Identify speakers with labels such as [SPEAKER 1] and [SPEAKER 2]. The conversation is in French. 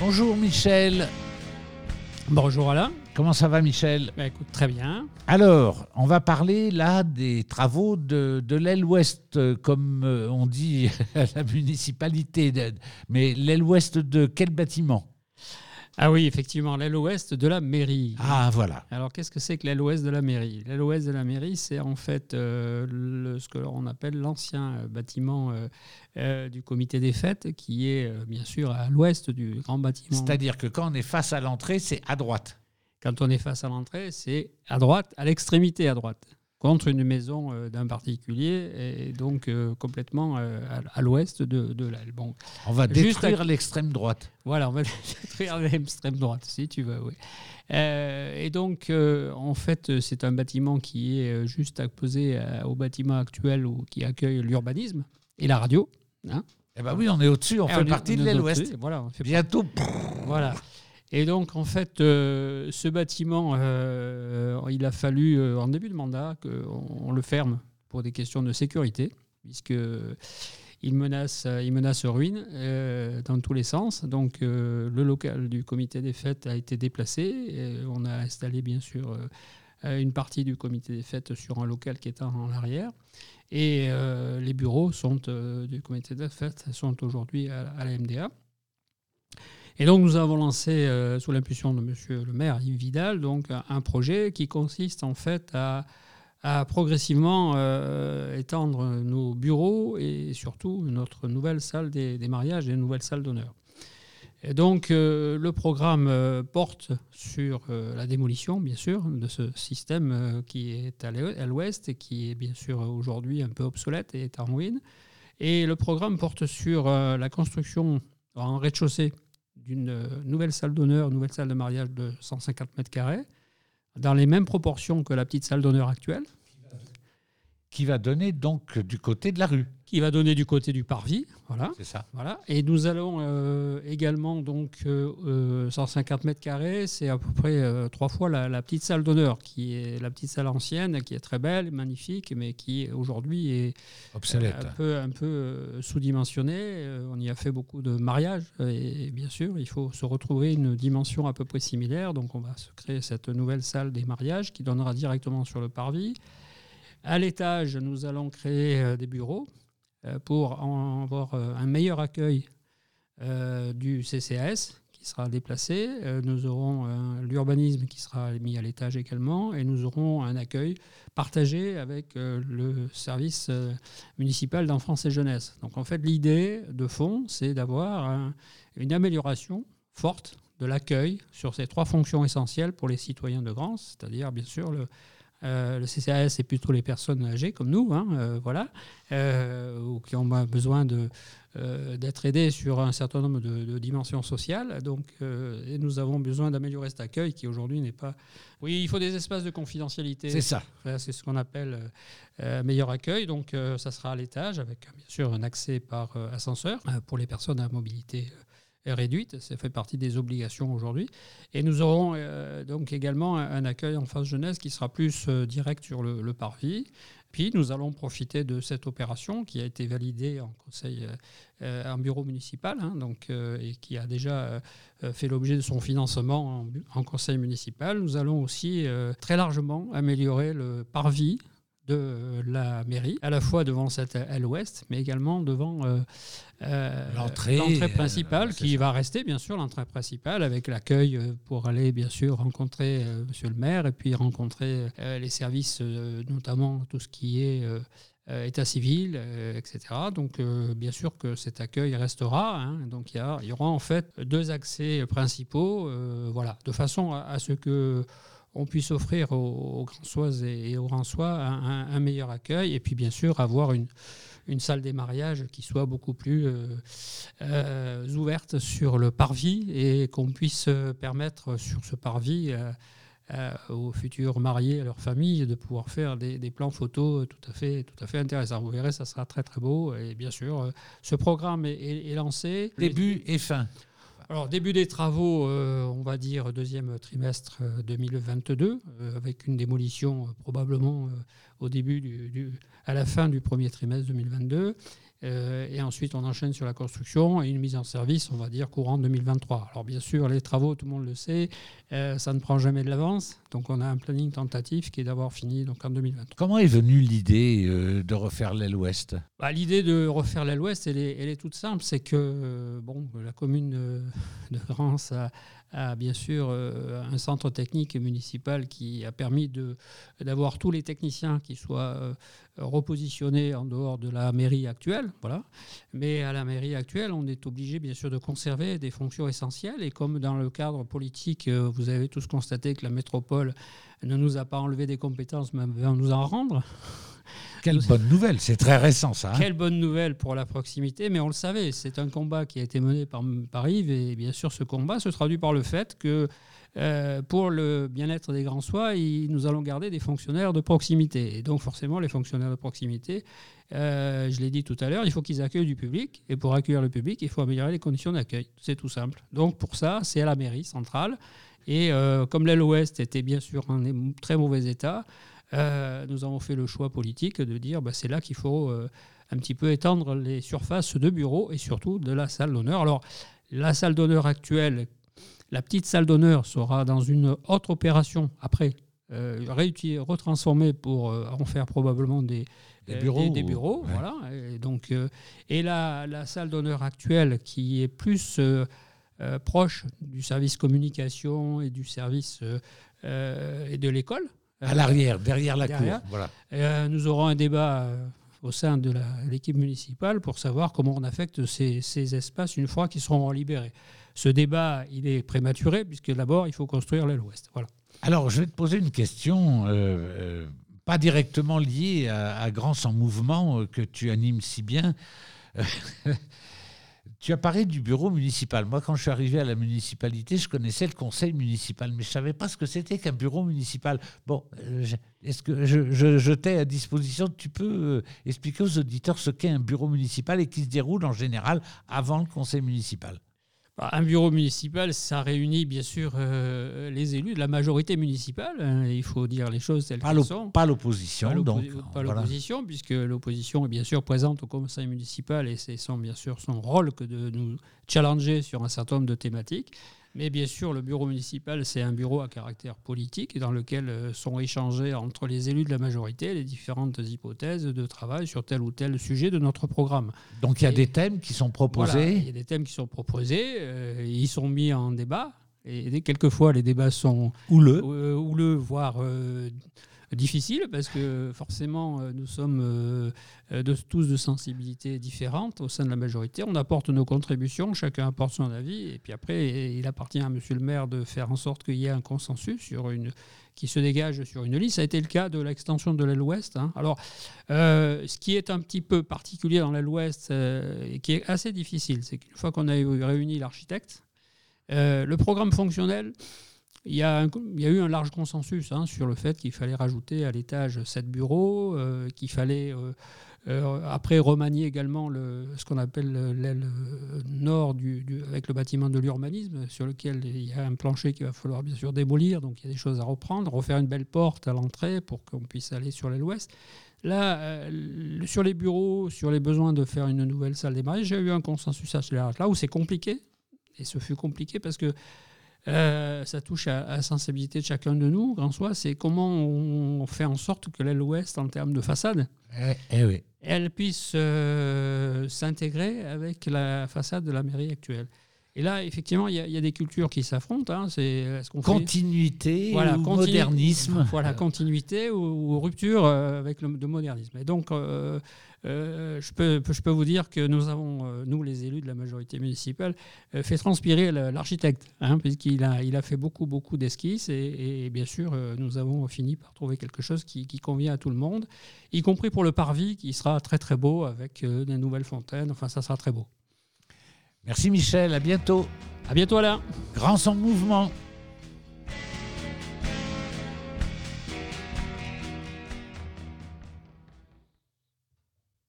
[SPEAKER 1] Bonjour Michel.
[SPEAKER 2] Bonjour Alain.
[SPEAKER 1] Comment ça va Michel?
[SPEAKER 2] Bah, écoute, très bien.
[SPEAKER 1] Alors, on va parler là des travaux de, de l'aile ouest, euh, comme euh, on dit à la municipalité. Mais l'aile ouest de quel bâtiment?
[SPEAKER 2] Ah oui, effectivement, l'aile ouest de la mairie.
[SPEAKER 1] Ah voilà.
[SPEAKER 2] Alors, qu'est-ce que c'est que l'aile ouest de la mairie? L'aile ouest de la mairie, c'est en fait euh, le- ce que l'on appelle l'ancien euh, bâtiment euh, euh, du comité des fêtes, qui est bien sûr à l'ouest du grand bâtiment.
[SPEAKER 1] C'est-à-dire que quand on est face à l'entrée, c'est à droite.
[SPEAKER 2] Quand on est face à l'entrée, c'est à droite, à l'extrémité à droite, contre une maison euh, d'un particulier, et donc euh, complètement euh, à, à l'ouest de, de l'aile. Bon,
[SPEAKER 1] On va détruire
[SPEAKER 2] à-
[SPEAKER 1] l'extrême droite.
[SPEAKER 2] Voilà, on va détruire l'extrême droite, si tu veux, oui. Euh, et donc, en fait, c'est un bâtiment qui est juste apposé au bâtiment actuel où, qui accueille l'urbanisme et la radio.
[SPEAKER 1] Eh ben oui, on est au-dessus, on
[SPEAKER 2] Et
[SPEAKER 1] fait
[SPEAKER 2] est-
[SPEAKER 1] partie de l'aile ouest.
[SPEAKER 2] Voilà, on fait
[SPEAKER 1] Bientôt,
[SPEAKER 2] voilà. Et donc, en fait, euh, ce bâtiment, euh, il a fallu, euh, en début de mandat, qu'on on le ferme pour des questions de sécurité, puisque il menace, il menace ruine euh, dans tous les sens. Donc, euh, le local du comité des fêtes a été déplacé. On a installé, bien sûr, euh, une partie du comité des fêtes sur un local qui est en, arrière. Et euh, les bureaux sont, euh, du comité des fêtes sont aujourd'hui à la MDA. Et donc, nous avons lancé, euh, sous l'impulsion de Monsieur le maire Yves Vidal, donc, un- projet qui consiste en fait à, progressivement euh, étendre nos bureaux et surtout notre nouvelle salle des, mariages et une nouvelle salle d'honneur. Et donc, euh, le programme porte sur la démolition, bien sûr, de ce système qui est à l'ouest et qui est bien sûr aujourd'hui un peu obsolète et est en ruine. Et le programme porte sur la construction en rez-de-chaussée d'une euh, nouvelle salle d'honneur, nouvelle salle de mariage de 150 mètres carrés, dans les mêmes proportions que la petite salle d'honneur actuelle,
[SPEAKER 1] qui va donner donc du côté de la rue.
[SPEAKER 2] Qui va donner du côté du parvis. Voilà.
[SPEAKER 1] C'est ça.
[SPEAKER 2] Voilà. Et nous allons euh, également, donc, euh, euh, 150 mètres carrés, c'est à peu près euh, trois fois la, la petite salle d'honneur, qui est la petite salle ancienne, qui est très belle, magnifique, mais qui aujourd'hui est
[SPEAKER 1] Obsolète.
[SPEAKER 2] un peu, un peu euh, sous-dimensionné. Euh, on y a fait beaucoup de mariages euh, et, bien sûr, il faut se retrouver une dimension à peu près similaire. Donc, on va se créer cette nouvelle salle des mariages qui donnera directement sur le parvis. À l'étage, nous allons créer euh, des bureaux euh, pour en avoir euh, un meilleur accueil euh, du CCAS qui sera déplacé. Euh, Nous aurons euh, l'urbanisme qui sera mis à l'étage également et nous aurons un accueil partagé avec euh, le service euh, municipal d'enfance et jeunesse. Donc en fait, l'idée de fond, c'est d'avoir un- une amélioration forte de l'accueil sur ces trois fonctions essentielles pour les citoyens de Grance, c'est-à-dire bien sûr le, euh, le CCAS, c'est plutôt les personnes âgées comme nous, hein, euh, voilà, euh, ou qui ont besoin d'être aidées sur un certain nombre de, de dimensions sociales. Donc, et nous avons besoin d'améliorer cet accueil qui aujourd'hui n'est pas. Oui, il faut des espaces de confidentialité.
[SPEAKER 1] C'est ça.
[SPEAKER 2] C'est ce qu'on appelle meilleur accueil. Donc, ça sera à l'étage avec bien sûr un accès par ascenseur pour les personnes à mobilité réduite. Ça fait partie des obligations aujourd'hui. Et nous aurons euh, donc également un, accueil en phase jeunesse qui sera plus euh, direct sur le, parvis. Puis nous allons profiter de cette opération qui a été validée en conseil, euh, en bureau municipal, hein, donc, et qui a déjà fait l'objet de son financement en, conseil municipal. Nous allons aussi très largement améliorer le parvis de euh, la mairie, à la fois devant cette aile ouest, mais également devant euh, euh,
[SPEAKER 1] L'entrée, euh,
[SPEAKER 2] principale, qui
[SPEAKER 1] ça.
[SPEAKER 2] va rester bien sûr l'entrée principale avec l'accueil pour aller bien sûr rencontrer euh, Monsieur le maire et puis rencontrer les services, notamment tout ce qui est état civil, etc. Donc euh, bien sûr que cet accueil restera. hein. donc il y, y aura en fait deux accès principaux, euh, voilà, de façon à, à ce que on puisse offrir aux, aux et, aux Ransois un, un- meilleur accueil et puis bien sûr avoir une, salle des mariages qui soit beaucoup plus euh, euh, ouverte sur le parvis et qu'on puisse euh, permettre sur ce parvis aux futurs mariés, à leurs familles, de pouvoir faire des, plans photos tout à fait, tout à intéressants. Vous verrez, ça sera très très beau. Et bien sûr, ce programme est lancé.
[SPEAKER 1] Début et fin.
[SPEAKER 2] Alors, début des travaux, euh, on va dire deuxième trimestre euh, 2022, euh, avec une démolition euh, probablement euh, au début du, du- à la fin du premier trimestre 2022. Euh, et ensuite, on enchaîne sur la construction et une mise en service, on va dire, courant 2023. Alors bien sûr, les travaux, tout le monde le sait, euh, ça ne prend jamais de l'avance. Donc on a un planning tentatif qui est d'avoir fini donc, en 2023.
[SPEAKER 1] Comment est venue l'idée euh, de refaire l'aile ouest?
[SPEAKER 2] Bah, L'idée de refaire l'aile ouest, elle est, elle est, toute simple. C'est que bon, la commune de France a, a bien sûr euh, un centre technique municipal qui a permis d'avoir tous les techniciens qui soient repositionnés en dehors de la mairie actuelle. Voilà. Mais à la mairie actuelle, on est obligé bien sûr de conserver des fonctions essentielles. Et comme dans le cadre politique, euh, vous avez tous constaté que la métropole ne nous a pas enlevé des compétences, mais va nous en rendre.
[SPEAKER 1] Quelle bonne nouvelle, c'est très récent ça.
[SPEAKER 2] Hein. Quelle bonne nouvelle pour la proximité, mais on le savait, c'est un combat qui a été mené par, par Yves, et bien sûr ce combat se traduit par le fait que euh, pour le bien-être des grands soins, nous allons garder des fonctionnaires de proximité. Et donc forcément, les fonctionnaires de proximité, euh, je l'ai dit tout à l'heure, il faut qu'ils accueillent du public. Et pour accueillir le public, il faut améliorer les conditions d'accueil. C'est tout simple. Donc pour ça, c'est à la mairie centrale. Et euh, comme l'aile ouest était bien sûr en très mauvais état, nous avons fait le choix politique de dire bah, c'est là qu'il faut un petit peu étendre les surfaces de bureaux et surtout de la salle d'honneur. Alors, la salle d'honneur actuelle, la petite salle d'honneur sera dans une autre opération après, euh, retransformée pour en faire probablement des,
[SPEAKER 1] bureaux.
[SPEAKER 2] Des, bureaux voilà. Et, donc, et la, la salle d'honneur actuelle qui est plus proche du service communication et du service et de l'école,
[SPEAKER 1] à l'arrière, derrière la cour. Voilà.
[SPEAKER 2] Euh, nous aurons un débat euh, au sein de l'équipe municipale pour savoir comment on affecte ces, espaces une fois qu'ils seront libérés. Ce débat, il est prématuré puisque d'abord, il faut construire l'aile ouest. Voilà.
[SPEAKER 1] Alors, je vais te poser une question, euh, pas directement liée à, à Grand Sans Mouvement que tu animes si bien. Tu as parlé du bureau municipal. Moi, quand je suis arrivé à la municipalité, je connaissais le conseil municipal, mais je ne savais pas ce que c'était qu'un bureau municipal. Bon, euh, est-ce que je, t'ai à disposition Tu peux euh, expliquer aux auditeurs ce qu'est un bureau municipal et qui se déroule en général avant le conseil municipal?
[SPEAKER 2] Un bureau municipal, ça réunit bien sûr euh, les élus de la majorité municipale. Hein, il faut dire les choses telles qu'elles sont.
[SPEAKER 1] Pas l'opposition, donc.
[SPEAKER 2] Pas l'opposition, puisque l'opposition est bien sûr présente au conseil municipal et c'est son, bien sûr son rôle que de nous challenger sur un certain nombre de thématiques. Mais bien sûr, le bureau municipal, c'est un bureau à caractère politique dans lequel euh, sont échangés entre les élus de la majorité les différentes hypothèses de travail sur tel ou tel sujet de notre programme.
[SPEAKER 1] Donc il y a des thèmes qui sont proposés
[SPEAKER 2] Il y a des thèmes qui sont proposés, euh, ils sont mis en débat. Et quelquefois, les débats sont
[SPEAKER 1] houleux,
[SPEAKER 2] euh, houleux voire difficile parce que forcément euh, nous sommes euh, de, tous de sensibilités différentes au sein de la majorité. On apporte nos contributions, chacun apporte son avis et puis après il appartient à Monsieur le maire de faire en sorte qu'il y ait un consensus sur une qui se dégage sur une liste. Ça a été le cas de l'extension de l'aile ouest. Hein. Alors, euh, ce qui est un petit peu particulier dans l'aile ouest et qui est assez difficile, c'est qu'une fois qu'on a réuni l'architecte, le programme fonctionnel, il y, a il y, a eu un large consensus hein, sur le fait qu'il fallait rajouter à l'étage 7 bureaux, euh, qu'il fallait euh, euh, après remanier également le, ce qu'on appelle l'aile nord du, avec le bâtiment de l'urbanisme, sur lequel il y a un plancher qu'il va falloir bien sûr démolir, donc il y a des choses à reprendre, refaire une belle porte à l'entrée pour qu'on puisse aller sur l'aile ouest. Là, sur les bureaux, sur les besoins de faire une nouvelle salle des mariages, j'ai eu un consensus à ce là où c'est compliqué, et ce fut compliqué parce que euh, ça touche à, la sensibilité de chacun de nous, grand soi, c'est comment on fait en sorte que l'aile ouest, en termes de façade,
[SPEAKER 1] eh, eh
[SPEAKER 2] elle puisse euh, s'intégrer avec la façade de la mairie actuelle. Et là, effectivement, il y, a des cultures qui s'affrontent. Hein. C'est
[SPEAKER 1] ce qu'on continuité ou modernisme.
[SPEAKER 2] Voilà, continuité ou, rupture euh, avec le modernisme. Et donc, euh, euh, je, peux, je peux vous dire que nous avons, nous les élus de la majorité municipale, fait transpirer l'architecte, hein, puisqu'il a, il a fait beaucoup, beaucoup d'esquisses. Et, bien sûr, nous avons fini par trouver quelque chose qui, qui, convient à tout le monde, y compris pour le parvis, qui sera très, très beau avec des nouvelles fontaines. Enfin, ça sera très beau.
[SPEAKER 1] Merci Michel, à bientôt.
[SPEAKER 2] À bientôt Alain.
[SPEAKER 1] Grand son mouvement.